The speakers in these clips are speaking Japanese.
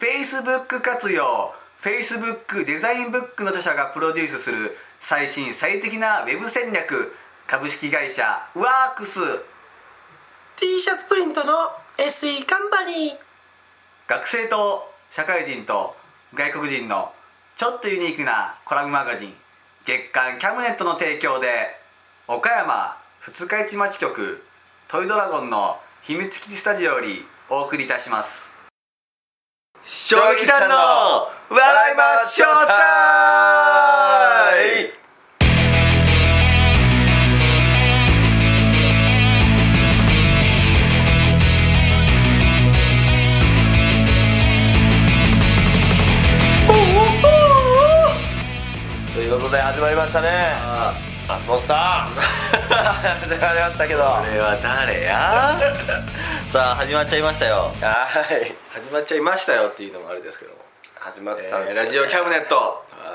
Facebook 活用。Facebook デザインブックの著者がプロデュースする最新最適なウェブ戦略。株式会社ワークス。T シャツプリントの SE カンパニー。学生と社会人と外国人のちょっとユニークなコラムマガジン月刊キャムネットの提供で岡山二日市町局トイドラゴンの秘密基地スタジオよりお送りいたします衝撃団の笑いましょうタイということで始まりましたね松本さん。始まりましたけどこれは誰や？さあ始まっちゃいましたよ。はい。始まっちゃいましたよっていうのもあれですけども、始まっえたんですよ、ーラジオキャムネット。は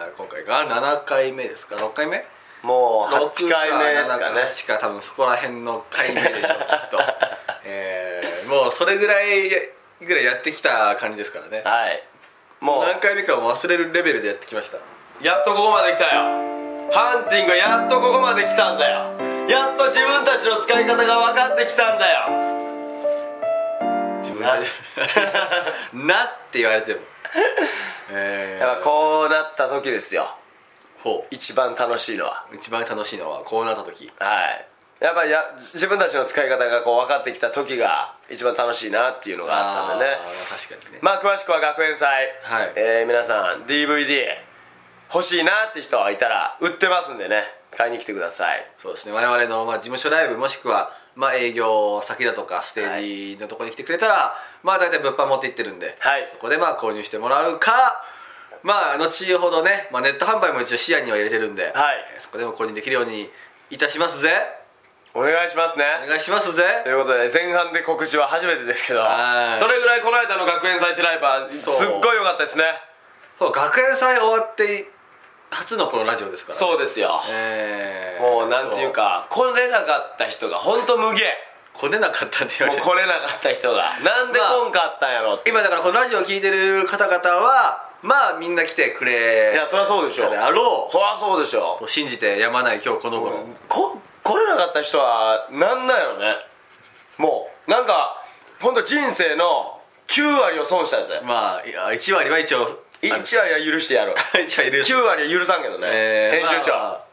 い。今回が7回目ですか？6回目？もう8回目ですかね。8か多分そこら辺の回目でしょうきっと、えーもうそれぐらいぐらいやってきた感じですからね。はい。もう何回目かも忘れるレベルでやってきました。やっとここまで来たよハンティングやっとここまで来たんだよ。やっと自分たちの使い方が分かってきたんだよ。自分で なって言われても。えー。やっぱこうなった時ですよ。ほ一番楽しいのは。う一番楽しいのはこうなった時。はい。やっぱりや自分たちの使い方がこう分かってきた時が一番楽しいなっていうのがあったんでね。確かにね。まあ詳しくは学園祭、はい。えー皆さん DVD 欲しいなって人はいたら売ってますんでね。買いに来てください。そうですね。我々の、まあ、事務所ライブもしくは、まあ、営業先だとかステージのところに来てくれたら、まあ大体物販持って行ってるんで、はい。そこでまあ購入してもらうかまあ後ほどね、まあ、ネット販売も一応視野には入れてるんで、はい。えーそこでも購入できるようにいたしますぜ。お願いしますね。お願いしますぜ。ということで前半で告知は初めてですけどはい。それぐらいこの間の学園祭テライバーすっごい良かったですね。そう学園祭終わって初のこのラジオですから、そうですよ。えーもうなんていうか来れなかった人が本当無限。来れなかったって言われて。もう来れなかった人が。なんで来んかったんやろって。今だからこのラジオを聞いてる方々はまあみんな来てくれいやそりゃそうでしょ。たであろう。そりゃそうでしょ。と信じてやまない今日この頃、こ来れなかった人はなんなんやろね。もうなんか本当人生の9割を損したやつまあいや1割は一応1割は許してやる1割いる9割は許さんけどね、えー編集長、まあ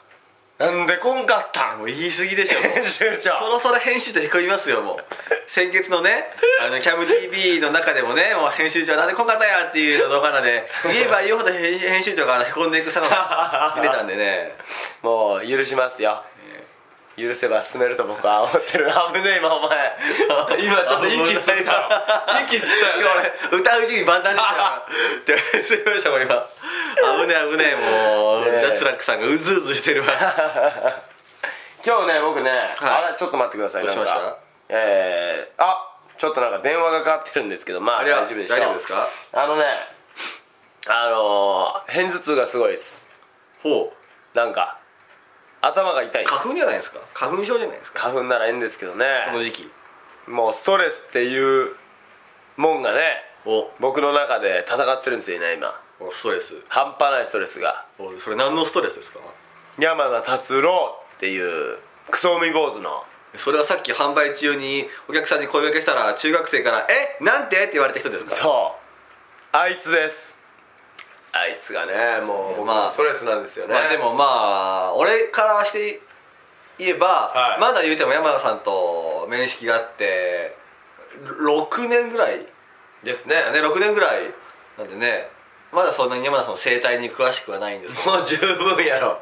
なんで来んかった？んもう言い過ぎでしょ。編集長。そろそろ編集長へこみますよもう。先月のねあのキャム TV の中でもねもう編集長なんでこんかったやっていう動画なんで言えば言うほど編集編集長がへこんでいく様が見れたんでね。もう許しますよ許せば進めると僕は思ってる。危ねえ今お前。今ちょっと息吸ったよ息吸った今よね。俺歌う準備万端で したよってすいません俺今。危ねえ危ねえもう、ねえジャスラックさんがうずうずしてるわ。今日ね僕ね、はい。あれちょっと待ってくださいなんか。えー、あちょっとなんか電話がかかってるんですけどまあ大丈夫でしょう。大丈夫ですか？あのねあのー、片頭痛がすごいです。ほう。なんか頭が痛い花粉じゃないですか？花粉症じゃないですか？花粉ならええんですけどね。この時期。もうストレスっていうもんがねお。僕の中で戦ってるんですよね今。おストレス。半端ないストレスが。おそれ何のストレスですか？山田達郎っていうクソ海坊主の。それはさっき販売中にお客さんに声掛けしたら中学生から「え？なんて?」って言われた人ですか？そう。あいつですあいつがねもう僕まあのストレスなんですよね、まあでもまあ俺からして言えば、はい。まだ言うても山田さんと面識があって6年ぐらいですね。ね6年ぐらいなんでねまだそんなに山田さんの生態に詳しくはないんですけもう十分やろ。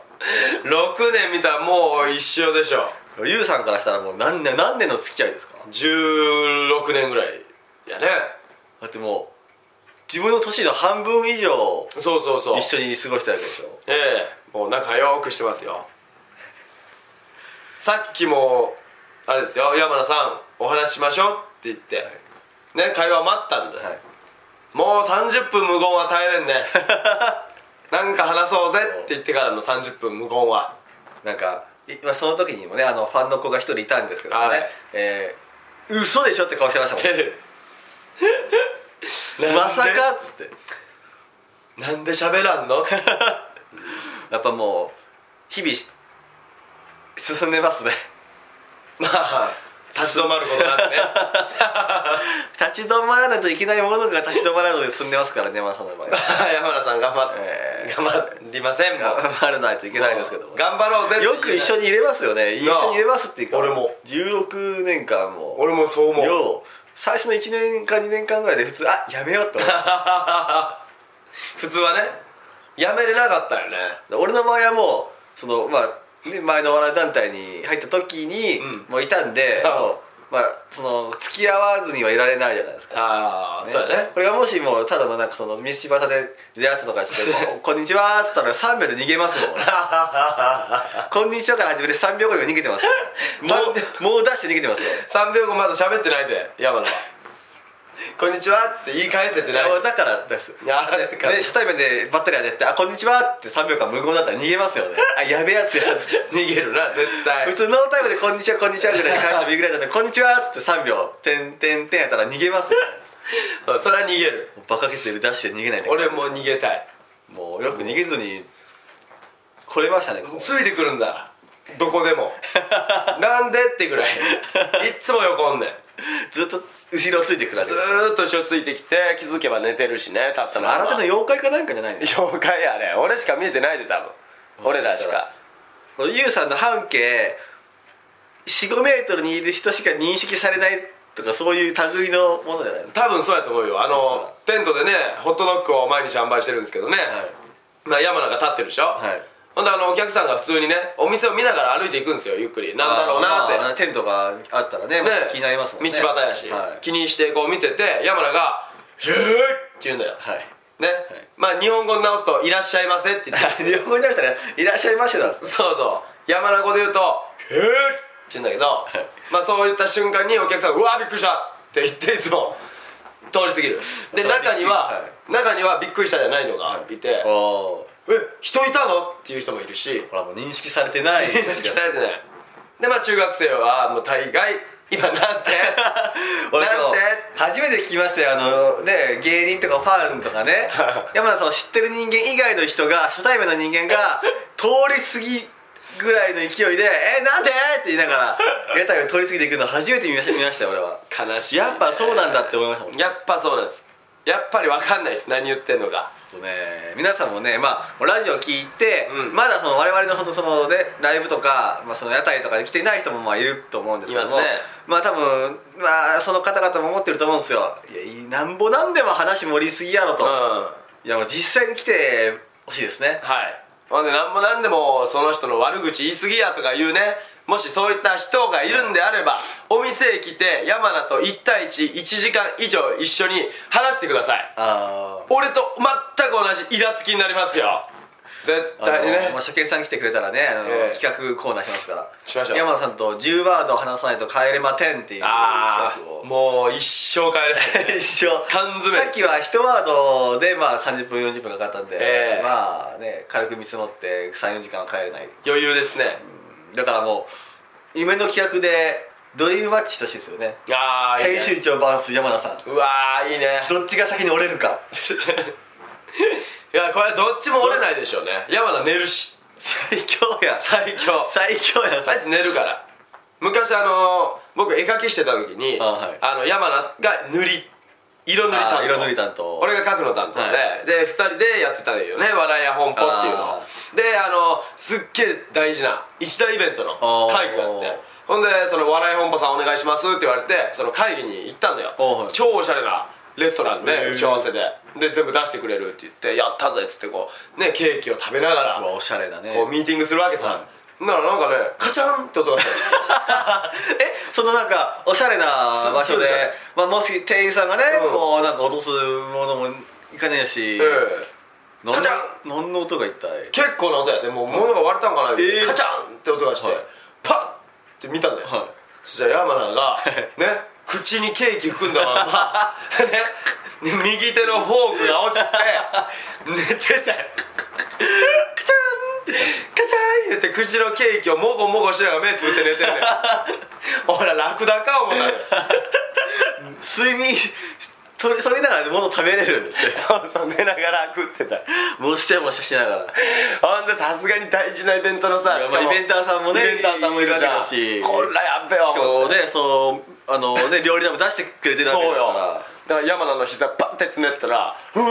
6年見たらもう一緒でしょ。どゆうさんからしたらもう何年何年の付き合いですか？16年ぐらいやね。だってもう自分の年の半分以上そうそうそう。一緒に過ごしたわけでしょ？ええ。もう仲良くしてますよ。さっきもあれですよ。山田さんお話ししましょうって言って、ね会話待ったんだ、はい。もう30分無言は耐えれんね。なんか話そうぜって言ってからの30分無言は。なんかいまあその時にもねあのファンの子が一人いたんですけどね、はい。えー嘘でしょって顔してましたもん まさかっつって。なんで喋らんの？やっぱもう日々進んでますね。まあ立ち止まることなくね。立ち止まらないといけないものが立ち止まらないので進んでますからねまあその場合は。山田さん頑張って、え頑張りませんもん。頑張らないといけないですけども。頑張ろうぜよく一緒に入れますよね。一緒に入れますっていうか俺も。16年間も。俺もそう思う。よう最初の1年か2年間ぐらいで普通あやめようって思う普通はねやめれなかったよね。俺の場合はもうそのまあ、ね、前のお笑い団体に入った時に、うん。もういたんで、もうまあその付き合わずにはいられないじゃないですか。ああ、そうやね。これがもしもうただのなんかその道端で出会ったとかしてこう「こんにちは」っつったら3秒で逃げますもん。俺 こんにちは」から始めて3秒後には逃げてますよ。もうもう出して逃げてますよ。3秒後まだ喋ってないで。山野はこんにちはって言い返せてない。だからです。いやあれかね、初対面でばったりやって「あこんにちは」って3秒間無言だったら逃げますよね。あやべえやつやつって。逃げるな絶対。普通ノータイムで「こんにちはこんにちは」ぐらいで返してぐらいだったら「こんにちは」っつって3秒「てんてんてん」やったら逃げますよそれは逃げる。バカケツで出して逃げないと俺も逃げたい。もうよく逃げずに来れましたねここ。ついてくるんだ。どこでも。なんでってぐらい。いっつも横おんねん ずっと後ろついてくるずーっと後ろついてきて気づけば寝てるしね立ったまま。新手の妖怪かなんかじゃないの妖怪やね。俺しか見えてないで多分。俺らしか。このユウさんの半径45メートルにいる人しか認識されないとかそういう類のものじゃないの？多分そうやと思うよ。あのテントでねホットドッグを毎日販売してるんですけどね、まあ、山名が立ってるでしょ、はいほんであのお客さんが普通にねお店を見ながら歩いていくんですよゆっくり。なんだろうなって、まあテントがあったらねね気になりますもんね。道端やし、はい。気にしてこう見てて山名が「へーって言うんだよ、はい。ね、まあ日本語に直すと「いらっしゃいませ」って言って。日本語に出したら「いらっしゃいまし」なんですね。そうそう。山名語で言うと「へーって言うんだけど、まあそういった瞬間にお客さんが「うわびっくりした!」って言っていつも通り過ぎる。で中には、は中にはびっくりしたじゃないのがい。て「おおえ人いたの?」っていう人もいるし。ほらもう認識されてない認識されてないでまあ中学生はもう大概今なんて？俺なんて？初めて聞きましたよ。あのね芸人とかファンとかね。山田さんを知ってる人間以外の人が初対面の人間が 通り過ぎぐらいの勢いで「えなんで?」って言いながら屋台を通り過ぎていくの初めて見ました見ましたよ俺は。悲しいね、やっぱそうなんだって思いましたもん。やっぱそうなんですやっぱり分かんないです何言ってんのか。ちょっとね皆さんもねまあラジオ聞いて、うん。まだその我々の本当そのねライブとか、まあ、その屋台とかで来ていない人もまあいると思うんですけどもいますね。まあ多分まあその方々も思ってると思うんですよ。いやなんぼなんでも話盛りすぎやろと、うん。いやもう実際に来てほしいですね。はい。ほんで何も何でもその人の悪口言い過ぎやとか言うねもしそういった人がいるんであればお店へ来て山名と1対11時間以上一緒に話してください。ああ俺と全く同じイラつきになりますよ。絶対にね。まあ、初見さん来てくれたらねあの、ええ。企画コーナーしますから。しましょう。山田さんと10ワード話さないと帰れまてんっていうあ企画を。あもう一生帰れない 一緒缶詰さっきは1ワードでまあ30分40分かかったんで、ええ。まあね軽く見積もって34時間は帰れない。余裕ですねだからもう夢の企画でドリームマッチしてほしいですよね。ああいいね。編集長 VS 山田さん。うわーいいね。どっちが先に折れるか。いやこれどっちも折れないでしょうね。山名寝るし。最強や。最強。最強やあいつ寝るから。昔あの僕絵描きしてた時にあはい。あの山名が塗り色塗り担当。色塗り担当。俺が書くの担当で、はで2人でやってたのよね。笑いや本舗っていうの。であのすっげえ大事な一大イベントの会議があって。ほんでその笑い本舗さんお願いしますって言われてその会議に行ったんだよ。はい。超おしゃれなレストランへでー。打ち合わせで。で全部出してくれるって言ってやったぜっつってこうねケーキを食べながらおしゃれだね。こうミーティングするわけさ、はだからなんかねカチャンって音がした。えそのなんかおしゃれな場所でまあ、もし店員さんがね、うん。こうなんか落とすものもいかねえし、ええ。なんカチャ何の音が一体。結構な音やでもう物が割れたんかな、えーカチャンって音がして、はい。パッって見たんだよ、はい。そしたら山名がね口にケーキ含んだまんま ね右手のフォークが落ちて 寝てたよ。カチャンャン言って口のケーキをもごもごしながら目つぶって寝てんねん。ほらラクダか思ったのよ睡眠それそれながら物食べれるんですよ。そうそう寝ながら食ってた。もしもしゃしながら。ほんでさすがに大事なイベントのさまあイベンターさんもねイベンターさんもいるわけだし。こらやっべよしかもねそうあのね料理でも出してくれてるわけすからだから山名の膝パッてつねったら「うー」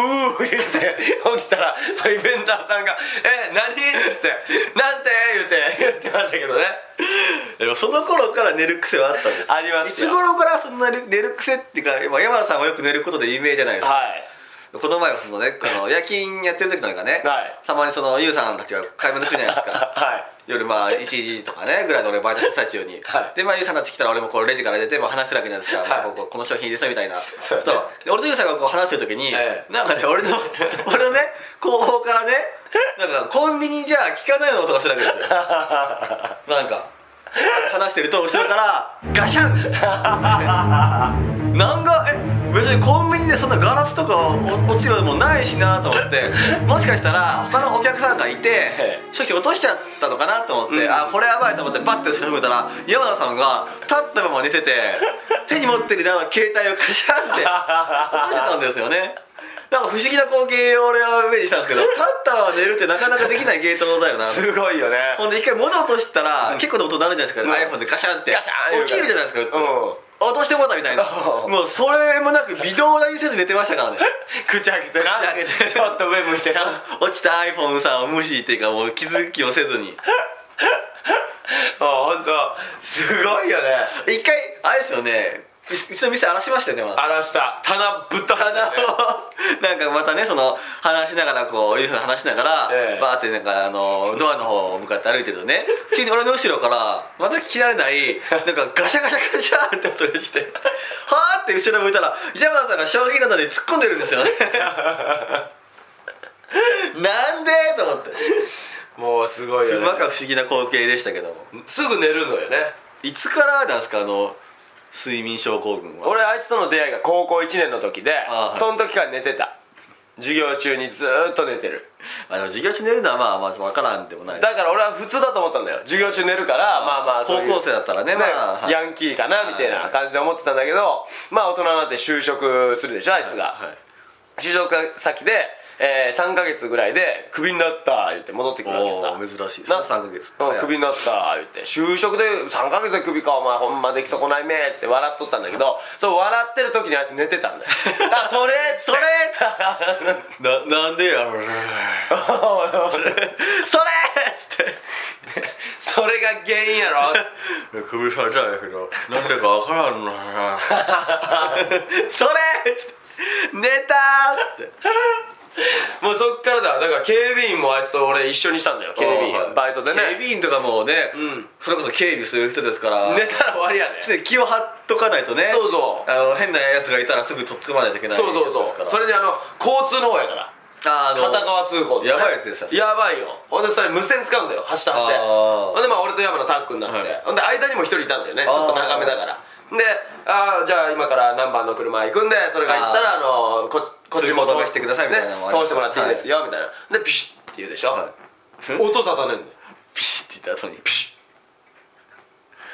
言って起きたらそうイベンターさんが「え何?」っつって「なんて?」言って言ってましたけどね。でもその頃から寝る癖はあったんですありますよ。いつ頃からそんな寝る癖っていうか、まあ、山田さんはよく寝ることで有名じゃないですか、はいこの前はそのねあの夜勤やってる時なんかね、はい。たまにそのユウさんたちが買い物来るじゃないですか。はい。夜まあ1時とかねぐらいの俺バイトしてる最中に、はい。でまあユウさんたち来たら俺もこうレジから出て、まあ、話してるわけじゃないですか、はい。まあこここの商品ですよみたいな。そうね。で俺とユウさんがこう話してる時に、ええ。なんかね俺の 俺のね後方からねなんかコンビニじゃ聞かないような音がするわけですよ。なんか話してると後ろからガシャン！なんかえ別にコンビニでそんなガラスとかお落ちるのもないしなと思って。もしかしたら他のお客さんがいてえ少し落としちゃったのかなと思って、うん。あこれやばいと思ってパッて後ろ向いたら山田さんが立ったまま寝てて 手に持ってる携帯をカシャンって落としてたんですよね。なんか不思議な光景を俺はイメージしたんですけど立ったまま寝るってなかなかできない芸当だよな。すごいよね。ほんで一回物落としたら、結構な音鳴るじゃないですか、うん。iPhone でガシャンって。ガシャン起きるじゃないですか普通、うん落としてもらったみたいな。う んもうそれもなく微動だにせず寝てましたからね。口開けてな。口開けて。ちょっと上向いて。な 落ちた iPhone さんを無視っていうかもう気づきもせずに。あ本当すごいよね。一回あれですよねううちの店荒らしましたよねまだ荒らした。棚ぶったあよね。の なんかまたねその話しながらこうユースの話しながら、ええ。バーってなんかあのドアの方向かって歩いてるとね。急に俺の後ろからまた聞き慣れないなんかガシャガシャガシャって音がして はーって後ろ向いたら山田さんが衝撃などで突っ込んでるんですよね。なんでと思って。もうすごいよね。まか不思議な光景でしたけども。すぐ寝るのよね。いつからなんですかあの睡眠症候群は。俺あいつとの出会いが高校1年の時であはい。その時から寝てた。授業中にずーっと寝てる。あの授業中寝るのはまあまあ分からんでもない。だから俺は普通だと思ったんだよ。授業中寝るからまあまあそういう高校生だったらねねまあはい。ヤンキーかなみたいな感じで思ってたんだけどまあ大人になって就職するでしょあいつが、はい。就職先で、えー、3ヶ月ぐらいでクビになった言って戻ってくるわけさ。珍しいですね。な3ヶ月。うんクビになった言って。就職で3ヶ月でクビかお前ほんまでき損ないめーっつって笑っとったんだけどそう笑ってる時にあいつ寝てたんだよ。あそれそれ ななんでやろう それっつって。それが原因やろ？首されたんやけどなんでかわからんなそれっつって。寝たーっつって もうそっからだ。だから警備員もあいつと俺一緒にしたんだよ。警備員、はい。バイトでね。警備員とかもね、ん。それこそ警備する人ですから。寝たら終わりやね常に気を張っとかないとね。そうそう。あの変なやつがいたらすぐとっつかまないといけないそうそうそう。それにあの交通の方やから。あの片側通行で。ねやばいやつですよやばいよ。ほんでそれ無線使うんだよ。走って走って。ほんでまあ俺と山のタッグになって、はい。ほんで間にも一人いたんだよね。ちょっと長めだから。でああじゃあ今から何番の車行くんで。それが行ったらあのここっちもしてくださいみたいなのもあります。ね通してもらっていいですよ、みたいな。でピシッって言うでしょ、は音沙汰ねんだよピシッて言った後に。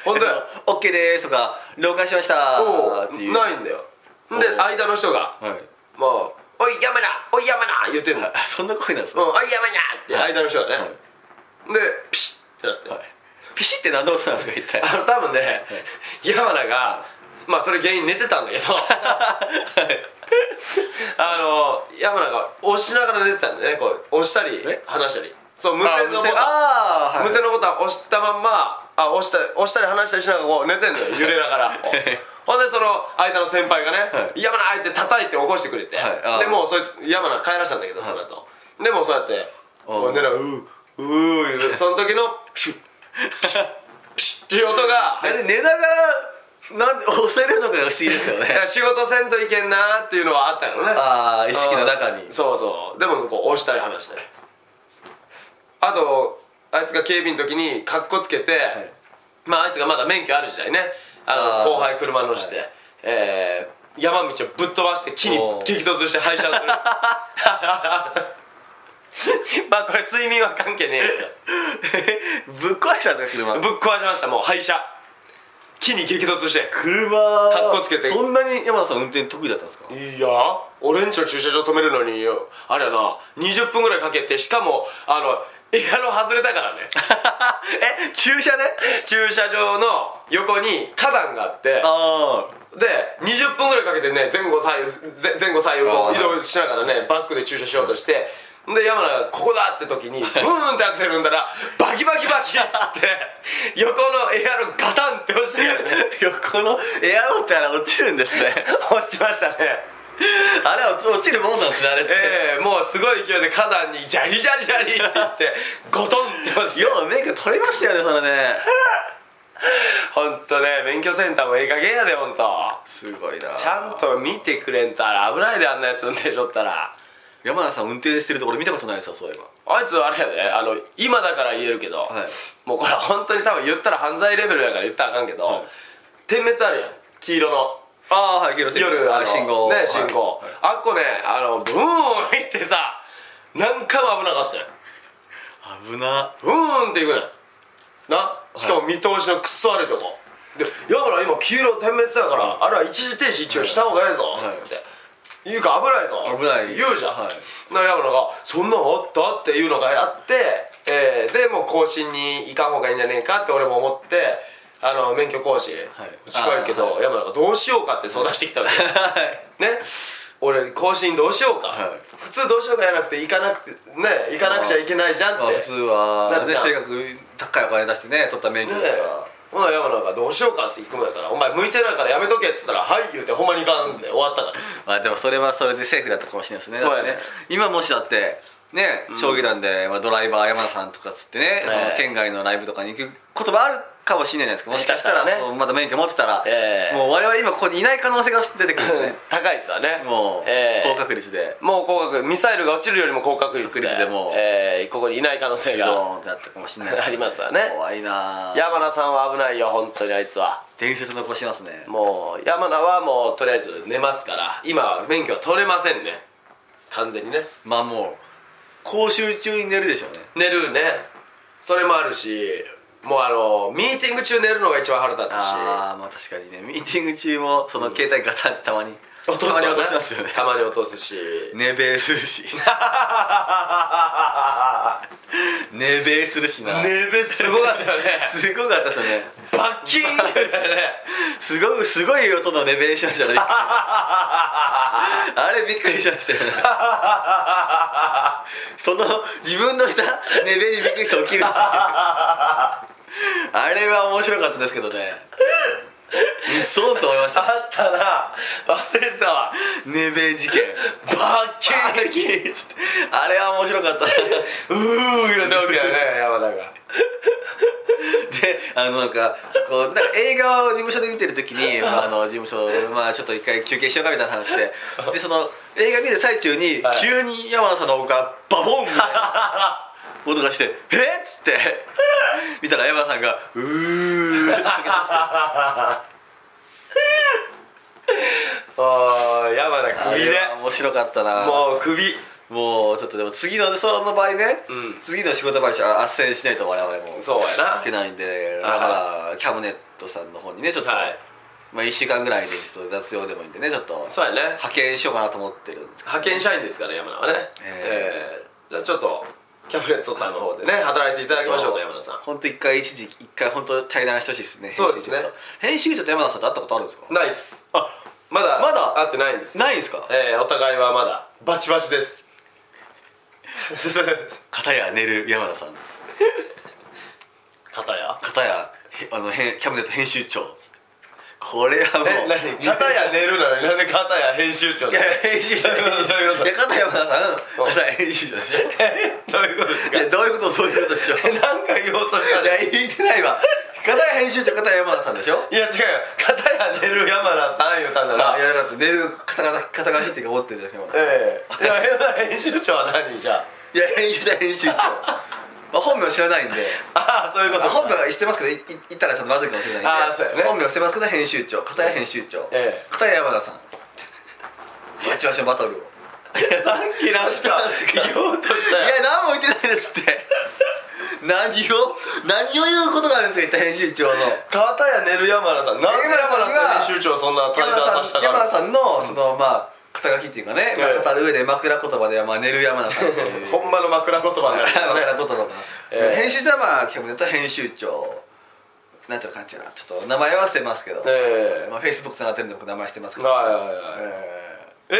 ほんで「オッケーでーす」とか「了解しました」おっていう。ないんだよ。で間の人がはい。もう「おい山名おい山名」言ってんの。あそんな声なんですね、うん、あいやばいなって間の人がね、はい。でピシッってなって、はい。ピシッて何の音なんですか一体？あの多分ね山名がまあそれ原因寝てたんだけどあの山名が押しながら寝てたんだよね。こう押したりえ？話したり。そう無線のボタン。あーはい。無線のボタン押したまんまあ押した押したり離したりしながらこう寝てんのよ。揺れながら。ほんでその間の先輩がね「はい。山名!」って叩いて起こしてくれて、はい。でもうそいつ山名帰らしたんだけどその後。でもうそうやってこう寝ながら「うーうー」その時のシュッシュッシュッっていう音が寝ながらなんで 押せるのかが不思議ですよね。仕事せんといけんなーっていうのはあったのね。ああ意識の中に。そうそう。でもこう押したり離したり。あとあいつが警備の時にカッコつけて、まああいつがまだ免許ある時代ね。あの後輩車乗して、えー山道をぶっ飛ばして木に激突して廃車する。まあこれ睡眠は関係ねえぶっ壊したんですか車けどぶっ壊しましたもう廃車木に激突して車かっこつけて。そんなに山田さん運転得意だったんですか？いや俺んちの駐車場止めるのによあれやな20分ぐらいかけてしかもあのエアロ外れたからね。え駐車で？駐車場の横に花壇があってあで20分ぐらいかけてね前後左右ぜ前後左右こあーう移動しながらねバックで駐車しようとしてで山名が「ここだ!」って時にブーンってアクセル踏んだらバキバキバキって 横のエアロガタンって落ちてからね。あ 横のエアロってあれ落ちるんですね。落ちましたね。あれは落ちるもんなんですねあれって、ええもうすごい勢いで花壇にジャリジャリジャリって言ってゴトンって落ちて。よう免許取れましたよねそれね。本当ね免許センターもええ加減やで本当すごいな。ちゃんと見てくれんとあれ危ないであんなやつ運転しとったら山田さん運転してるところ見たことないですよそういえば。あいつあれやであの今だから言えるけど、はい。もうこれ本当に多分言ったら犯罪レベルやから言ったらあかんけど、はい。点滅あるやん。黄色の。ああはい夜あ夜あの信号。はいね信号、はい。あっこねあのブーン行ってさ何回も危なかったよ危な。うーんっていくねん。な？しかも見通しのくっそ悪いとこ。で「やばら今黄色点滅だから、あれは一時停止一応した方がええぞ」はい。つって言うか危ないぞ。危ない。言うじゃん、はい。なやばらが「そんなんあった?」っていうのがやって、えーでもう更新に行かん方がいいんじゃねえかって俺も思ってあの免許更新、近いけど、あー山田がどうしようかって相談してきたわけ。ね。俺更新どうしようか、はい。普通どうしようかじゃなくて行かなくてね行かなくちゃいけないじゃんって、まあ普通はね正確高いお金出してね取った免許ですから、ほな山名がどうしようかって聞くもんやから「お前向いてないからやめとけ」っつったら「はい」言うてほんまにいかんで終わったから。まあでもそれはそれでセーフだったかもしれないですね。そうやね。だって今もしだってね将棋団で、まあ、ドライバー山田さんとかつってね、その県外のライブとかに行くこともあるかもしれないじゃないですかもしかしたらね。まだ免許持ってたら、ええ。もう我々今ここにいない可能性が出てくる。んでね高いっすわね。もう、ええ高確率で。もう高確ミサイルが落ちるよりも高確率で。確率でもう。えーここにいない可能性ドがってなったかもしれないありますわね。怖いな。ぁ山名さんは危ないよ本当にあいつは。伝説残しますね。もう山名はもうとりあえず寝ますから。今は免許は取れませんね。完全にね。まあもう講習中に寝るでしょうね。寝るね。それもあるしもうあのミーティング中寝るのが一番腹立つし。ああまあ確かにね。ミーティング中もその携帯ガタンってたまに、落とすたまに落としますよね。たまに落とすし。寝べえするし。寝べえするしな。寝べすごかったよね。すごかったですよね。バッキーン。すごいすごい音の寝べえしましたね。あれびっくりしましたよね。その自分のした寝べえにびっくりして起きるあれは面白かったですけどね。うっそーと思いました。あったな。忘れてたわ。寝べえ事件。バッキバーキーっつって。あれは面白かった。うー言うておるよね山田が。であのなんかこうなんか映画を事務所で見てる時に、まあ、あの事務所まあちょっと一回休憩しようかみたいな話で。でその映画見る最中に、はい。急に山田さんの方からバボンみたいな 音がして「え？っ?」っつって。見たら山田さんが「うー」っ てああ山田首あれはね面白かったな。もう首もうちょっとでも次のその場合ね、うん。次の仕事場合は斡旋しないと我々もそうやな。いけないんでだからキャムネットさんの方にねちょっと、はい。まあ、1週間ぐらいでちょっと雑用でもいいんでねちょっとそうやね。派遣しようかなと思ってるんですけど派遣社員ですから山田はね。ええー。じゃあちょっとキャブレットさんの方でね働いていただきましょうか山田さん。本当一回一時一回本当対談してほしいですねそうですね。編集長と山田さんと会ったことあるんですか？ないっす。あまだまだ？会ってないんです。ないんですか？えー、お互いはまだバチバチです。片や寝る山田さん片や？片やへあのへキャビネット編集長これはもう片や寝るなのになんで片や編集長いや編集長。いや片山田さん片や編集長でしょえどういうことですか？いやどういうこと？そういうことでしょいなんか言おうとしたやね言ってないわ。片や編集長片や山田さんでしょ？いや違うよ。片や寝る山田さん言うたんだな。あいやだって寝る肩が肩がってか持ってるじゃん山田さんええ。いや編集長は何じゃ？いや編集長編集長まあ本名知らないんで。あああそういうことあ本名は知ってますけどいい言ったらちょっとまずいかもしれないんで。あーそうやね。本名は知ってますけど編集長。片や編集長、ええ。片や山田さん。バチバチのバトルを。いやさっきなんか 言おうとしたよ。いや何も言ってないですって。何を？何を言うことがあるんですか一体編集長の。片や寝る山田さん。なんで山田と編集長そんな対談させたから山田さんのそのまあ肩書きっていうかね、まあええ語る上で枕言葉ではまあ寝る山田さんっていう。ほんまの枕言葉になる。ね 枕言葉。が、ええ。編集長はまあキャビネット編集長。なんていう感じかなちょっと名前は捨てますけど、ええ。まあ、フェイスブックつながってるんで僕名前してますけど、はいはいはいえ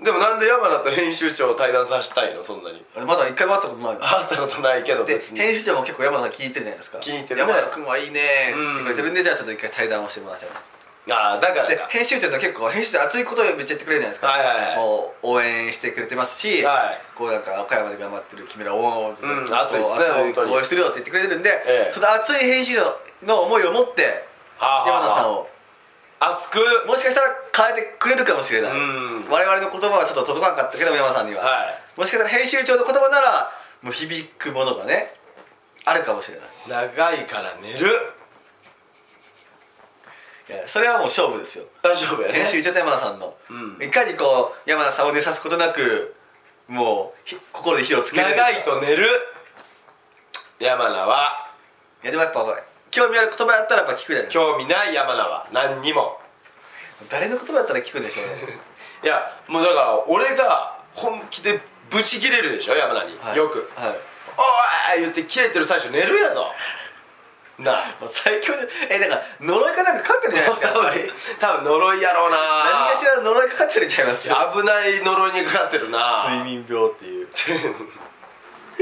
え。でもなんで山田と編集長を対談させたいの？そんなに。えまだ一回も会ったことないの？会ったことないけどで別に。編集長も結構山田さん聞いてるじゃないですか。気に入ってるね。山田君はいいねーって言ってくれてるんで、じゃあちょっと一回対談をしてもらいたいああだからか。で編集長って結構編集長熱いことをめっちゃ言ってくれるじゃないですか、はいはいはい。もう応援してくれてますし、はい。こうなんか岡山で頑張ってる君らを、うんこう熱いですね熱本当に。応援してるよって言ってくれてるんで、ええ。その熱い編集長の思いを持って山田さんを。熱く？もしかしたら変えてくれるかもしれない、うん。我々の言葉はちょっと届かなかったけど山田さんには、はい。もしかしたら編集長の言葉ならもう響くものがねあるかもしれない。長いから寝るそれはもう勝負ですよ。大丈夫やね。編集長と山田さんの、うん。いかにこう山田さんを寝さすことなくもうひ心に火をつける長いと寝る。山名は。いやでもやっぱ興味ある言葉やったらやっぱ聞くじゃないですか。興味ない山名は。何にも。誰の言葉やったら聞くんでしょうね。いやもうだから俺が本気でブチ切れるでしょ山名に、はい。よく。はい「おい!」言って切れてる最初寝るやぞなあ。もう最強でえだから呪いかなんかかかってるじゃないですか 多分多分呪いやろうな何かしらの呪いかかってるんちゃいます危ない呪いにかかってるな睡眠病っていう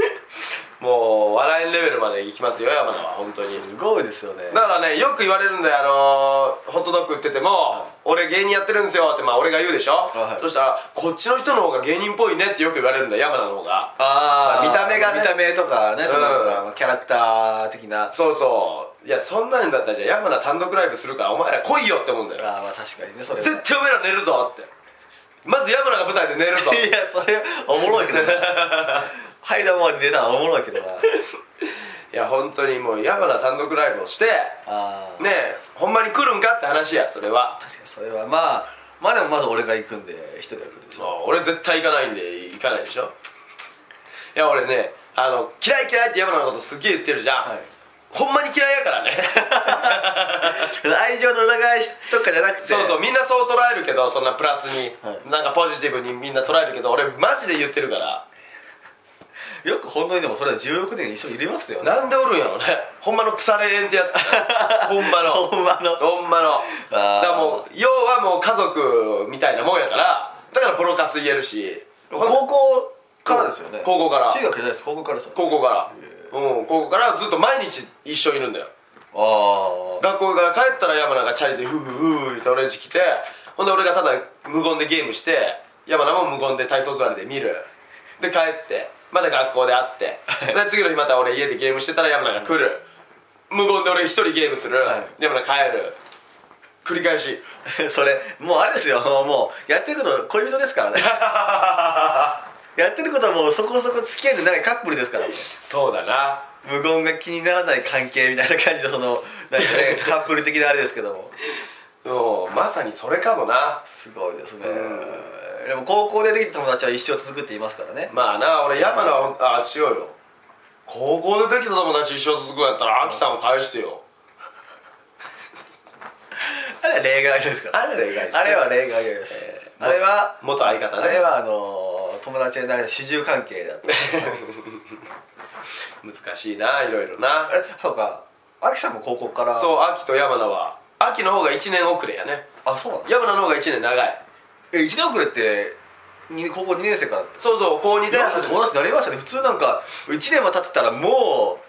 もう笑えんレベルまで行きますよ山名は。本当に。すごいですよね。だからねよく言われるんだよ。あのーホットドッグ売ってても「俺芸人やってるんですよ」ってまあ俺が言うでしょ、はい。そしたら「こっちの人の方が芸人っぽいね」ってよく言われるんだよ山名の方が。あ見た目がね。見た目とかねそのなんかうんまあキャラクター的な。あそうそう。いやそんなんだったらじゃあ山名単独ライブするからお前ら来いよって思うんだよ。あまあ確かにねそれは。絶対お前ら寝るぞって。まず山名が舞台で寝るぞ。いやそれおもろいけど なはいだまで出たらおもろいけどな。いや本当にもう山名単独ライブをしてああねえほんまに来るんかって話やそれは。確かにそれは。まあまあでもまず俺が行くんで一人では来るでしょ。そう俺絶対行かないんで行かないでしょ。いや俺ねあの嫌い嫌いって山名のことすっげえ言ってるじゃん、はい。ほんまに嫌いやからね。愛情の裏返しとかじゃなくて。そうそうみんなそう捉えるけどそんなプラスに、はい。なんかポジティブにみんな捉えるけど俺マジで言ってるからよく本当にでもそれは16年一緒に入れますよね。なんでおるんやろね。ほんまの腐れ縁ってやつ。ほんまの。ほんまの。ほんまの。だからもう要はもう家族みたいなもんやから。だからボロカス言えるし。高校からですよね。高校から。中学じゃないです。高校からですよ高校から。うん高校からずっと毎日一緒にいるんだよ。あ学校から帰ったら山名がチャリでフーフーフーって俺ん家来てほんで俺がただ無言でゲームして山名も無言で体操座りで見る。で帰ってまた学校で会って。で次の日また俺家でゲームしてたら山名が来る。無言で俺一人ゲームする、はい。山名帰る。繰り返し。あ それもうあれですよ。もうやってること恋人ですからね。やってることはもうそこそこ付き合いで長いカップルですからね。そうだな。無言が気にならない関係みたいな感じでそのなんかね カップル的なあれですけども。もうまさにそれかもな。すごいですね。うでも高校でできた友達は一生続くって言いますからね。まあな俺山名はあ違うよ。高校でできた友達一生続くんやったら秋さんを返してよ。あれは例外ですか？らあれ例外ですね。あれは例外です、あれは元相方ね。あれはあのー友達でなんか主従関係だった。難しいないろいろな。あれそうか。アキさんも高校から。うそう秋と山名は。秋の方が1年遅れやね。あそうなんです山名の方が1年長いえ1年遅れってに高校2年生からって。そうそう高2で友達になりましたね。普通なんか1年も経ってたらもう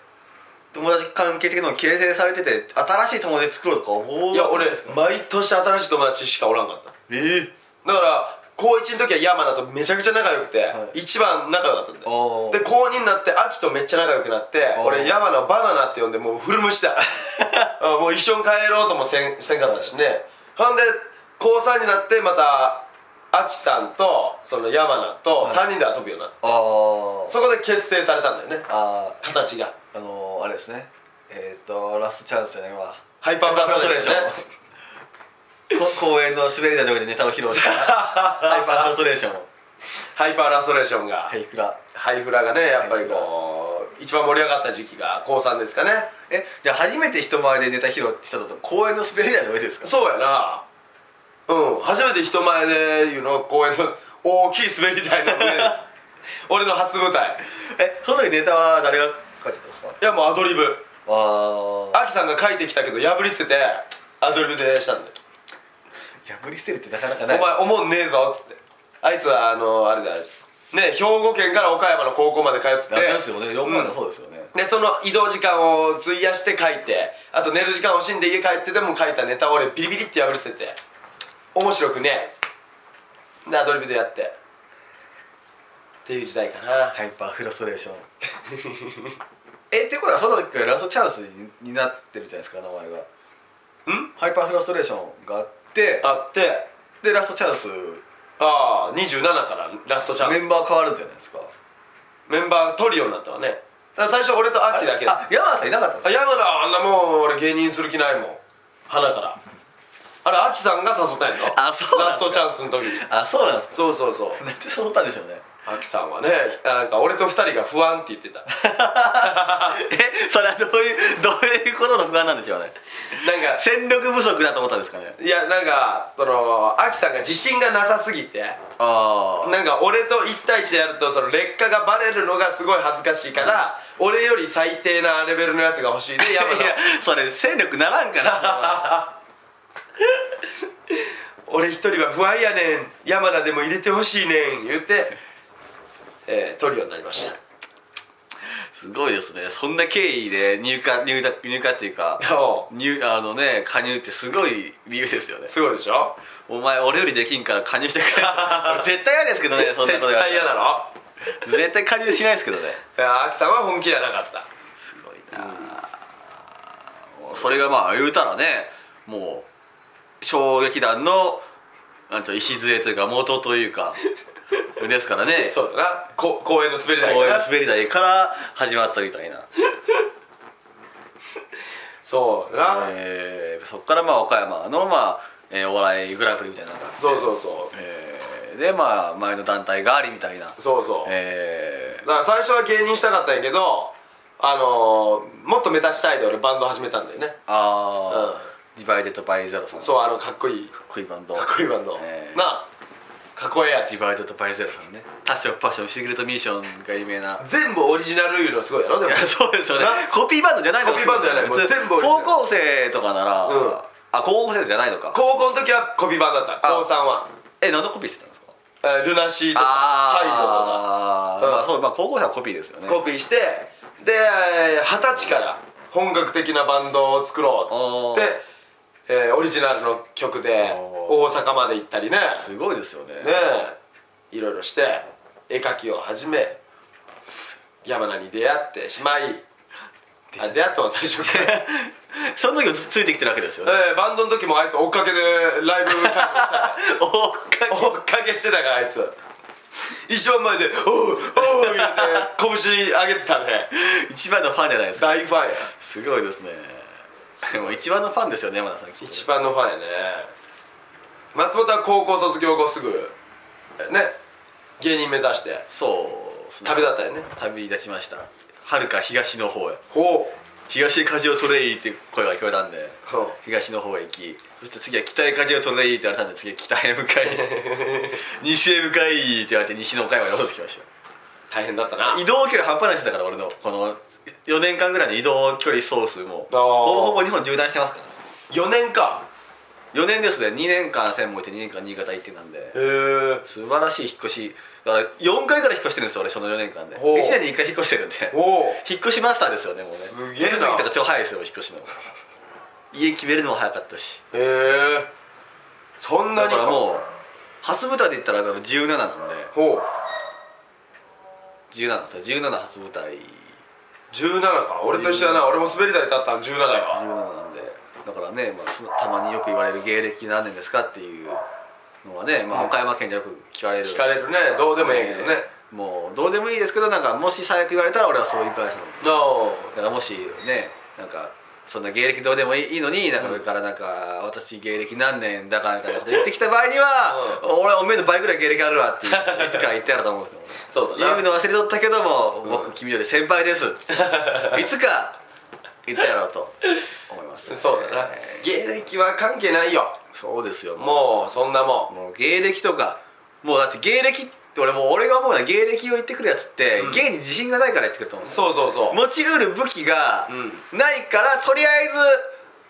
友達関係的なの形成されてて新しい友達作ろうとか思ういや俺毎年新しい友達しかおらんかった。えー、だから高1の時は山名とめちゃくちゃ仲良くて、はい一番仲良かったんだよ。おー。で高2になって秋とめっちゃ仲良くなって俺山名バナナって呼んでもう古虫だあもう一緒に帰ろうともせんせんかったしね。ほんで高3になってまた秋さんとその山名とはい。3人で遊ぶようになって、そこで結成されたんだよね。あ形が。ーあのー、あれですね。えっ、ー、とラストチャンスねまあハイパーフラストレーションこ 公園の滑り台の上でネタを披露した ハイパーフラストレーションハイパーフラストレーションが、ハイフラ。ハイフラがねやっぱりこう一番盛り上がった時期が高3ですかね。えじゃあ初めて人前でネタ披露したのと公園の滑り台の上ですか？そうやなうん初めて人前で言うの公園の大きい滑り台の上です。俺の初舞台。えその時ネタは誰が書いてたんですか？いやもうアドリブ。あー。アキさんが書いてきたけど破り捨ててアドリブでしたんだよ。破り捨てるってなかなかおない。前思んねえぞっつって。あいつはあのあれだね兵庫県から岡山の高校まで通ってて。あですよね。4万だそうですよね、でその移動時間を費やして書いてあと寝る時間を惜しんで家帰ってでも書いたネタを俺ビリビリって破り捨てて面白くね。えでアドリブでやって。っていう時代かな。ハイパーフラストレーション。えってことはその時からラストチャンスにになってるじゃないですか名前が。ん？ハイパーフラストレーションがあって。あって。でラストチャンス。ああ27からラストチャンス。メンバー変わるじゃないですか。メンバートリオになったわね。最初俺とアキだけ。だあ山田さんいなかったんですか？あ山田あんなもう俺芸人する気ないもん。花からあれアキさんが誘ったんやろあそうなんすか？ラストチャンスの時に。あそうなんですか？そうそうそう。なんで誘ったんでしょうね？アキさんはねなんか俺と二人が不安って言ってた。えそれはどういうどういうことの不安なんでしょうね？なんか戦力不足だと思ったんですかね？いやなんかそのアキさんが自信がなさすぎてああなんか俺と1対1でやるとその劣化がバレるのがすごい恥ずかしいから、俺より最低なレベルのやつが欲しいで山 いや田それ戦力ならんから 俺一人は不安やねん。山田でも入れてほしいねん。言って、えートリオになりました。すごいですね。そんな経緯で入荷入荷入荷っていうかお入あのね加入ってすごい理由ですよね。すごいでしょ？お前俺よりできんから加入してくれ。俺 絶対嫌ですけどねそんな絶こと言われ対嫌だろ絶対加入しないですけどね。いやアキさんは本気じゃなかった。すごいなもうそれがまあ言うたらねもう衝撃団のなんていうの礎というか元というかですからね。そうだな。こ公園の滑り台公園の滑り台から始まったみたいな、そうだな、えーそこからまあ岡山のまあ、えーお笑いグランプリみたいなそうそうそう。えーでまあ前の団体がありみたいな。そうそう、えだから最初は芸人したかったんやけどあのー、もっと目立ちたいで俺バンド始めたんだよね。ー、ああ、ディバイデッドバイゼロさん。そうあのかっこいい。かっこいいバンド。かっこいいバンド、えーなあかっこええやつ。ディバイドバイゼロさんね。タッションパッションシークレットミッションが有名な。全部オリジナルいうのすごいやろでも。そうですよね。なコピーバンドじゃないの？コピーバンドじゃない。全部高校生とかなら、うん。あ高校生じゃないのか。高校の時はコピーバンドだった。高3は。え何のコピーしてたんですか？えールナシーとかハイドとか。うん。まあそうまあ高校生はコピーですよね。コピーしてでえー二十歳から本格的なバンドを作ろうっつって、えーオリジナルの曲でお大阪まで行ったりね。すごいですよね。ねえ。いろいろして絵描きを始め山名に出会ってしまいあ出会ったのは最初から、その時もつついてきてるわけですよね。えーバンドの時もあいつ追っかけでライブ会場したおっか追っかけしてたからあいつ。一番前で「おうおう」言って拳上げてたね。一番のファンじゃないですか。大ファンや。すごいですね でも一番のファンですよね山田さん一番のファンやね。松本は高校卒業後すぐね芸人目指してそう旅立ったよね。旅立ちました。はるか東の方へ。ほう。東へ舵を取れいって声が聞こえたんでほ東の方へ行き。そして次は北へ舵を取れいって言われたんで次は北へ向かい。西へ向かいって言われて西の岡山に戻ってきまし大変だったな。た移動距離半端ないですだから俺のこの4年間ぐらいの移動距離総数もほぼほぼ日本縦断してますから4年か4年ですね。2年間専門行って2年間新潟行ってなんで。へえ素晴らしい引っ越し。だから4回ぐらい引っ越してるんですよ俺その4年間で。1ほう。年に1回引っ越してるんで。引っ越しマスターですよねもうね。すげえな。手続きとか超早いですよ引っ越しの。家決めるのも早かったし。へえそんなだにか。らもう初舞台で言ったら17なんで。ほう。17ですよ17初舞台17か。俺と一緒だな。俺も滑り台立ったん。17やわ。17なんで。だからね、まあ、たまによく言われる芸歴何年ですかっていうのはね、まあ、岡山県でよく聞かれる。聞かれるね。どうでもええけどね。もうどうでもいいですけどなんかもし最悪言われたら俺はそういう返すの。のだからもしねなんかそんな芸歴どうでもいいのになんか上からなんか、私芸歴何年だからみたいなこと言ってきた場合には、俺はおめえの倍ぐらい芸歴あるわっていつか言ってやると思う そうだな。言うの忘れとったけども、僕君より先輩です。いつか言ってやろうと思います、そうだな。え芸歴は関係ないよ。ーそうですよ。ももうそんなもうもう芸歴とかもうだって芸歴って俺もう俺が思うのは芸歴を言ってくるやつって、うん。芸に自信がないから言ってくると思うそうそうそう。持ちうる武器がうないから、とりあえ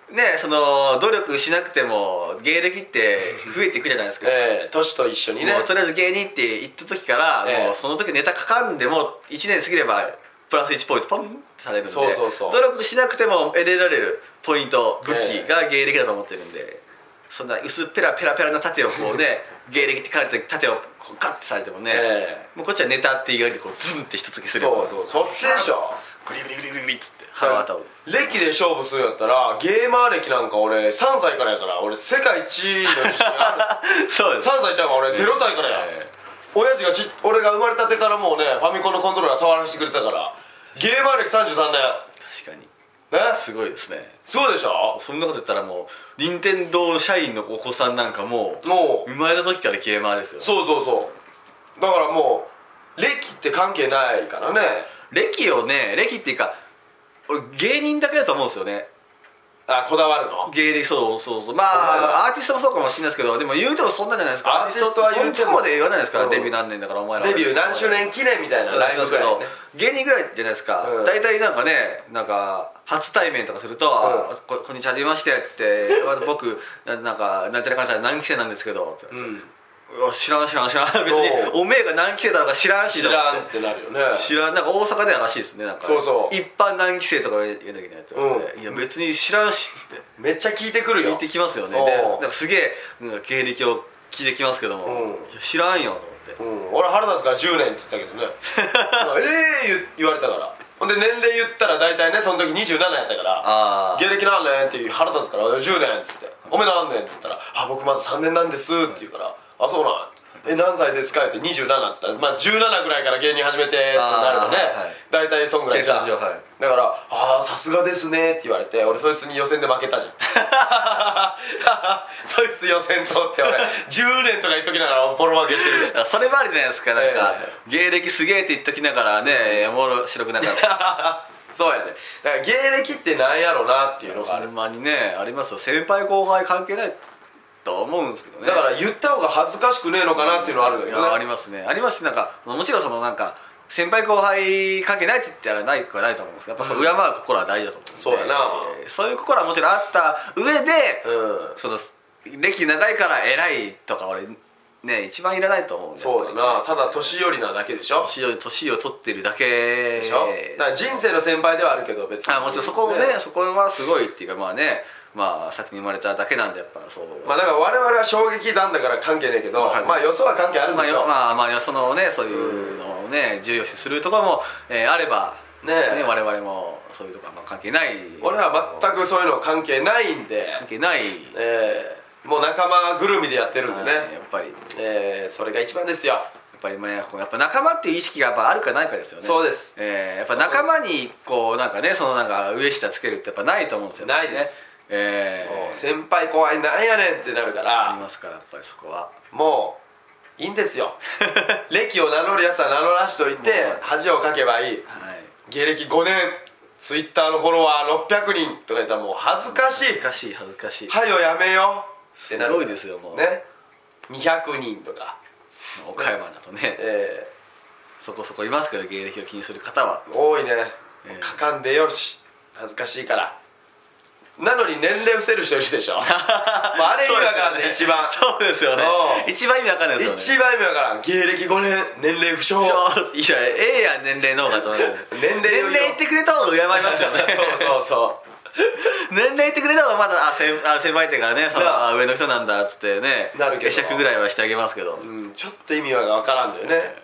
ずねその努力しなくても芸歴って増えていくじゃないですか、ええ年と一緒にね。もうとりあえず芸人って言った時から、ええ。もうその時ネタかかんでも1年過ぎればプラス1ポイントポンってされるんでそうそうそう。努力しなくても得られるポイント武え器が芸歴だと思ってるんで、そんな薄っぺらペラペラな盾をこうね 芸歴って書かれて盾をこうカッてされてもね、えもうこっちはネタって言われてこうズンって一突きするそうそう。そっちでしょ。グリグリグリグリグリっつって腹渡る歴で勝負するんやったらゲーマー歴なんか俺3歳からやから俺世界一の自信ある。そうです。3歳ちゃうわ俺0歳からや、え親父がち俺が生まれたてからもうねファミコンのコントローラー触らせてくれたからゲーマー歴33年。確かにねすごいですね。すごいでしょ？そんなこと言ったらもう任天堂社員のお子さんなんかももうう生まれた時からゲーマーですよ。そうそうそう。だからもう歴って関係ないからね。歴をね歴っていうか俺芸人だけだと思うんですよねあこだわるの？芸歴そうそうそう。まあアーティストもそうかもしれないですけどでも言うてもそんなじゃないですか。アーティストは言うてもまで言わないですから、うん。デビュー何年だからお前らデビュー何周年記念みたいなライブぐらい。ね芸人ぐらいじゃないですか、うん。大体なんかねなんか初対面とかすると「あここんにちははじめまして」って「僕ななんかなんちゃらかんちゃら何期生なんですけど」って。うん。うわ知らん知らん知らん。別におめえが何期生だろうか知らんし知らんってなるよね。知らんなんか大阪ではらしいですねなんか。そうそう。一般何期生とか言わなきゃいけないって言われて、いや別に知らんしって。めっちゃ聞いてくるよ。言ってきますよね。でなんかすげえ芸歴を聞いてきますけども、知らんよと思って。うん、俺腹立つから10年って言ったけどね。ええ言言われたから。ほんで年齢言ったら大体ねその時27やったから。芸歴何年って腹立つから「10年」っつって「おめ何年」っつったら「あ僕まだ3年なんです」って言うから「あそうなん？え何歳ですか?」って27っつったらまあ17ぐらいから芸人始めてってなるのね、大体そんぐらいじゃん。計算上はい。だから「ああさすがですね」って言われて俺そいつに予選で負けたじゃん。そいつ予選通って俺10年とか言っときながらボロ負けしてるそれもあるじゃないですか。なんか、え芸歴すげえって言っときながらねおもろ白くなかった。そうやね。だから芸歴ってなんやろなっていうのがある。まにねありますよ。先輩後輩関係ないと思うんですけどね。だから言った方が恥ずかしくねえのかなっていうのはあるんだけどね。いやありますね。ありますしなんかもちろんそのなんか先輩後輩関係ないって言ったらないくはないと思うんですけどやっぱその敬う心は大事だと思うんで。そうやな。えーそういう心はもちろんあった上で、うん。その歴長いから偉いとか俺ね一番いらないと思うんでそうだな。ただ年寄りなだけでしょ。年を年を取ってるだけでしょ。だから人生の先輩ではあるけど別に。あもちろんそこもね。そこはすごいっていうかまあねまあ先に生まれただけなんでやっぱそう。まあだから我々は衝撃団だから関係ねえけどまあよそは関係あるんまあでしょ。よまあまあそのねそういうのをね重要視するところも、えーあればねえ。我々もそういうところはまあ関係ない。俺は全くそういうの関係ないんで。関係ない。えーもう仲間ぐるみでやってるんではいやねっぱり。やえーそれが一番ですよ。っぱりまあこうやっぱ仲間っていう意識がやっぱあるかないかですよね。そうです。えーやっぱ仲間にこうなんかねそのなんか上下つけるってやっぱないと思うんですよね。ないですえー。先輩後輩なんやねんってなるかありらますからやっぱりそこは。もういいんですよ。歴を名乗るやつは名乗らしといて恥をかけばいい。はい。芸歴5年ツイッターのフォロワー600人とか言ったらもう恥ずかしい。恥ずかしい恥ずかしい。はよやめよう。ってなる。すごいですよもう。ね。200人とか。岡山だとね。えそこそこいますけど芸歴を気にする方は。ー多いね、ええ。かかんでよし。恥ずかしいからなのに年齢伏せる人いるでしょ。もうあれ意味わからんね一番。そうですよね。うん。一番意味わかんないですよね。一番意味わからん。芸歴5年年齢不詳。いやええやん年齢の方がと思う年齢年齢言ってくれた方が敬いますよね。そうそうそ 年齢言ってくれた方がまだあ先あ先輩っていうからねその上の人なんだっつってね。なるけど会釈ぐらいはしてあげますけど、う、うん、ちょっと意味がわからんだよね。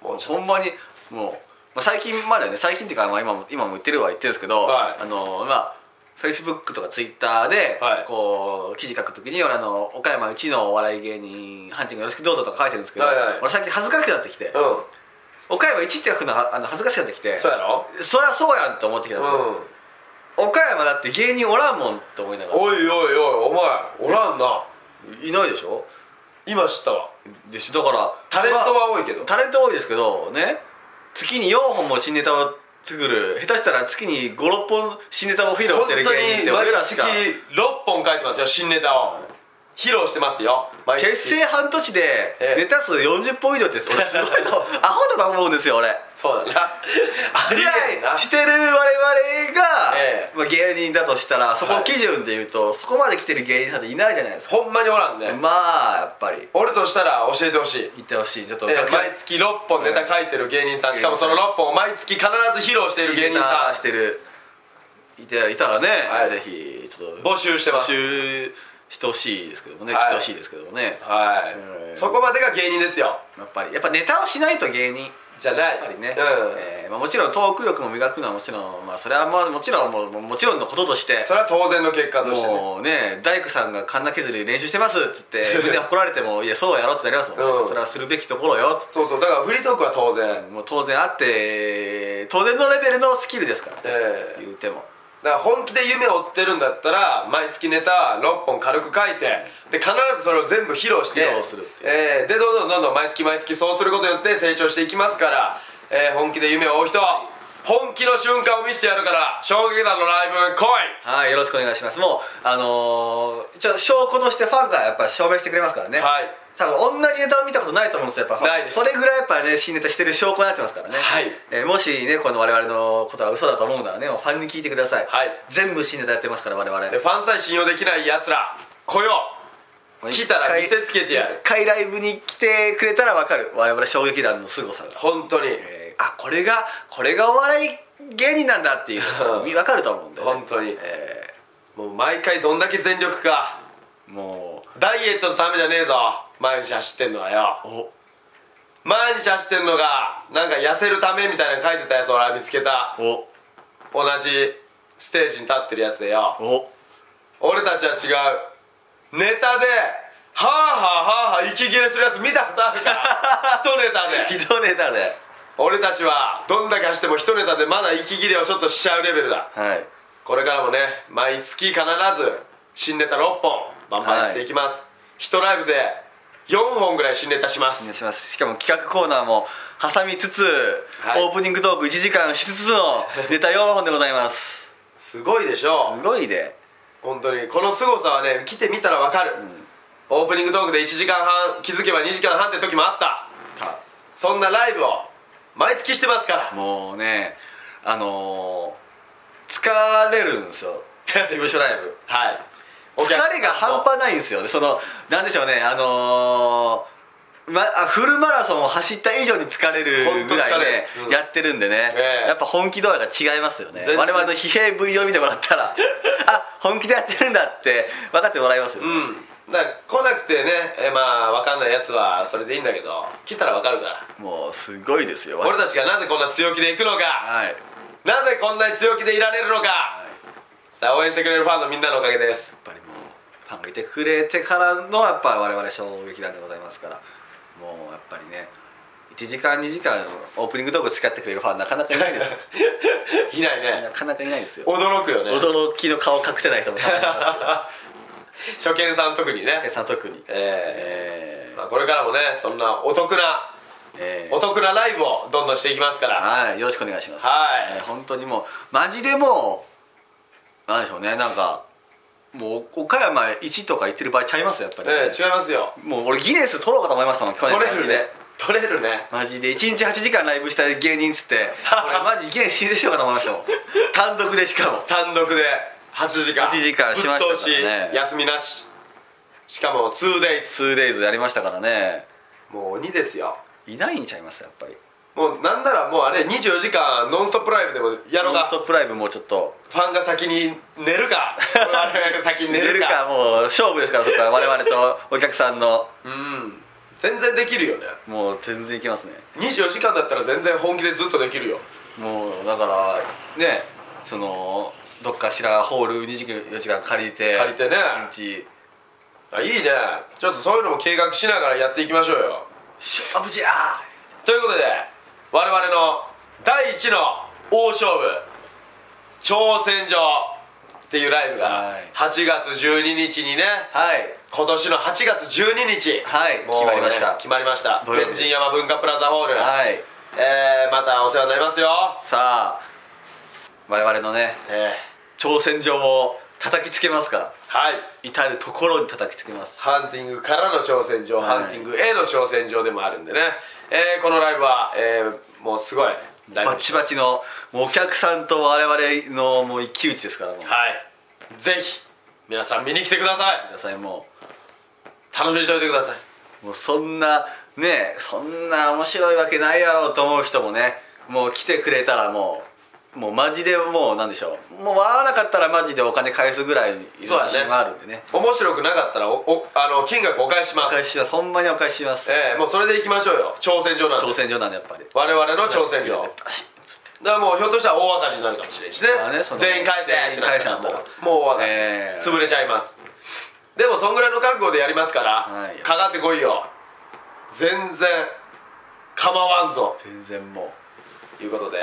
もうほんまにもう、まあ、最近までね最近っていうか、まあ、今も今も言ってるは言ってるんですけど、はい。あのまあフェイスブックとかツイッターで、はい。こう記事書くときに俺あの岡山一のお笑い芸人ハンティングよろしくどうぞとか書いてるんですけど、はいはい。俺最近恥ずかしくなってきて、うん。岡山一って書くのはあの恥ずかしくなってきてそうやろ？そりゃそうやんと思ってきたんですよ、うん。岡山だって芸人おらんもんって思いながら。おいおいおいお前おらんな。いないでしょ？今知ったわ。でしだからタレントは多いけど。タレント多いですけどね。月に4本も新ネタを作る。下手したら月に56本新ネタを披露してる芸人って俺らしか。6本書いてますよ新ネタを披露してますよ。結成半年でええ。ネタ数40本以上って俺すごいの。アホだと思うんですよ俺。そうだな。ありえんな。いしてる我々が、ええ。まあ、芸人だとしたらそこはい基準で言うと、そこまで来てる芸人さんっていないじゃないですか。ほんまにおらんね。まあやっぱり。俺としたら教えてほしい。言ってほしい。ちょっと、えー毎月6本ネタ書いてる芸人さん。しかもその6本を毎月必ず披露している芸人さしてる。いていたらね、はい。ぜひちょっと。募集してます。募集してほしいですけどもね、はい。来てほしいですけどもね。んはい。うん。そこまでが芸人ですよ。やっぱりやっぱネタをしないと芸人。じゃない。やっぱりね、うん。えーまあ、もちろんトーク力も磨くのはもちろん、まあ、それはまあもちろんもうもちろんのこととして。それは当然の結果としてね。もうね大工さんがカンナ削り練習してますっつって 腕誇られてもいやそうやろってなりますもんね、うん。それはするべきところよそうそう。だからフリートークは当然。もう当然あって当然のレベルのスキルですから、ええ。言うてもだから本気で夢を追ってるんだったら毎月ネタ6本軽く書いてで必ずそれを全部披露してえーでどんどんどんどん毎月毎月そうすることによって成長していきますから、えー本気で夢を追う人本気の瞬間を見せてやるから衝撃団のライブ来い。はいよろしくお願いします。もうあのー、一応証拠としてファンがやっぱり証明してくれますからね。はい。多分同じネタを見たことないと思うんですよやっぱそれぐらいやっぱね新ネタしてる証拠になってますからね。はい。えーもしねこの我々のことが嘘だと思うならねファンに聞いてください、はい。全部新ネタやってますから我々。でファンさえ信用できないやつら来よう。来たら見せつけてやる。一回ライブに来てくれたら分かる。我々衝撃団の凄さが。本当に。えーあこれがこれがお笑い芸人なんだっていう分かると思うんで、ね、本当に。えもう毎回どんだけ全力か。ーもダイエットのためじゃねえぞ。毎日走ってんのはよ。毎日走ってんのがなんか痩せるためみたいなの書いてたやつ俺は見つけた。お。同じステージに立ってるやつでよ。お。俺たちは違う。ネタではあはあはあはあ息切れするやつ見たことあるから。一ネタで。ひどいネタで俺たちはどんだけ走っても一ネタでまだ息切れをちょっとしちゃうレベルだ。はい。これからもね毎月必ず新ネタ6本バンバンやっていきます、一ライブで4本ぐらい新ネタします。します。しかも企画コーナーも挟みつつ、はい。オープニングトーク1時間しつつのネタ4本でございます。すごいでしょすごいで。本当にこの凄さはね来てみたらわかる、オープニングトークで1時間半気づけば2時間半って時もあった。そんなライブを毎月してますから。もうねあのー、疲れるんですよ。事務所ライブ。はい。疲れが半端ないんですよね。そのなんでしょうねあのーま、あフルマラソンを走った以上に疲れるぐらいねる、うん。やってるんでね、ええ。やっぱ本気度合いが違いますよね。我々の疲弊ぶりを見てもらったら あ本気でやってるんだって分かってもらいますよ、うんだから来なくてねえまあ分かんないやつはそれでいいんだけど来たら分かるから。もうすごいですよ。俺たちがなぜこんな強気で行くのか。はい。なぜこんなに強気でいられるのか。さあ応援してくれるファンのみんなのおかげです。やっぱりもうファンがいてくれてからのやっぱ我々衝撃団でございますから。もうやっぱりね1時間2時間オープニングトーク使ってくれるファンなかなかいないですよ。いないね。なかなかいないですよ。驚くよね。驚きの顔隠せない人もたまにいます 初見さん特にけどねさん特に。ええ。えまあ、これからもねそんなお得なえーお得なライブをどんどんしていきますから。はいよろしくお願いします。はい。ね本当にもうマジでもうなんでしょうねなんかもう岡山1とか行ってる場合ちゃいますよやっぱり、ええ違いますよ。もう俺ギネス取ろうかと思いましたもん去年取れるね。取れるね。マジで1日8時間ライブした芸人っつって俺マジギネス死んでしようかと思いましたもん。単独でしかも。単独で8時間。8時間しましたからね。休みなし。しかも 2days 2days やりましたからね。もう鬼ですよ。いないんちゃいますやっぱり。もうなんならもうあれ24時間ノンストップライブでもやろうノンがストップライブもちょっと。ファンが先に寝るか。我々が先に寝寝るかもう勝負ですからそこは。我々とお客さんの。うん。全然できるよね。もう全然いけますね。24時間だったら全然本気でずっとできるよ。もうだからねそのどっかしらホール2時間4時間借りて借りてね。あいいね。ちょっとそういうのも計画しながらやっていきましょうよ。勝負じゃということで我々の第一の大勝負挑戦状っていうライブがはい。8月12日にねはい。今年の8月12日はい。ね決まりました。決まりました。天神山文化プラザホール、はい。えー、またお世話になりますよ。さあ我々のねえ挑戦状を叩きつけますから。ー、はい。至る所に叩きつけます。ハンティングからの挑戦状、はい。ハンティングへの挑戦状でもあるんでね、えー、このライブは、えー、もうすごい。バチバチのもうお客さんと我々のもう一騎打ちですからもう。はい。ぜひ皆さん見に来てください。皆さんも楽しみにしておいてください。うもうそんなねそんな面白いわけないやろうと思う人もねもう来てくれたらもうもうマジでもうなんでしょう。もう笑わなかったらマジでお金返すぐらいの自信があるんでね。面白くなかったらおおあの金額お返しします。お返ししますほんまにお返しします。えー、もうそれでいきましょうよ。挑戦状なんで挑戦状なんでやっぱり。我々の挑戦状。バシッつってだからもうひょっとしたら大赤字になるかもしれんしねまあねその全員返せってなったらも全員返せうもう大赤字、えー潰れちゃいますでもそんぐらいの覚悟でやりますから、はいかかってこいよ全然構わんぞ全然もということで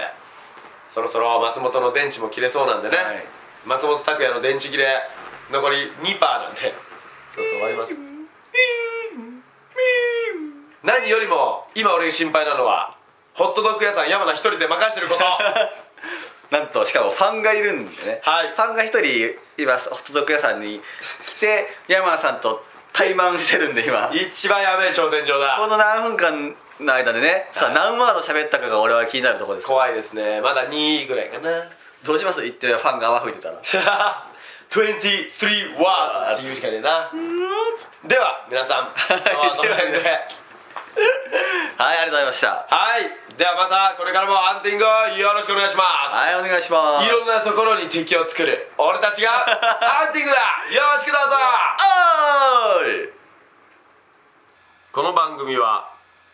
そろそろ松本の電池も切れそうなんでね、はい。松本拓也の電池切れ残り2%なんで。そうそう終わります。何よりも今俺が心配なのはホットドッグ屋さん山名一人で任してること。う なんとしかもファンがいるんでね、はい。ファンが一人今ホットドッグ屋さんに来て山田さんと対マンしてるんで今。一番やべえ挑戦状こだの何分間の間でね、さあはい。何ワード喋ったかが俺は気になるところです。怖いですね。まだ2ぐらいかな。どうします？言ってファンが泡吹いてたら。23ワードっていうしかねえな。では皆さん今日はこの辺で。はいありがとうございました。はい。ではまたこれからもハンティングをよろしくお願いします。はいお願いします。いろんなところに敵を作る。俺たちがハンティングだ。よろしくどうぞ。おーい。この番組は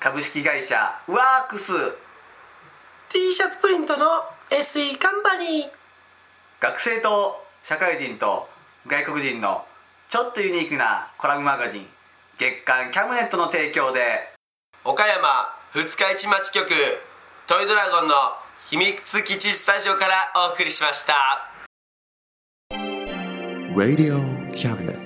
株式会社ワークス。T シャツプリントの SE カンパニー。学生と社会人と外国人のちょっとユニークなコラムマガジン。月刊キャムネットの提供で。岡山二日市町局。トイドラゴンの秘密基地スタジオからお送りしました。Radio Cabinet.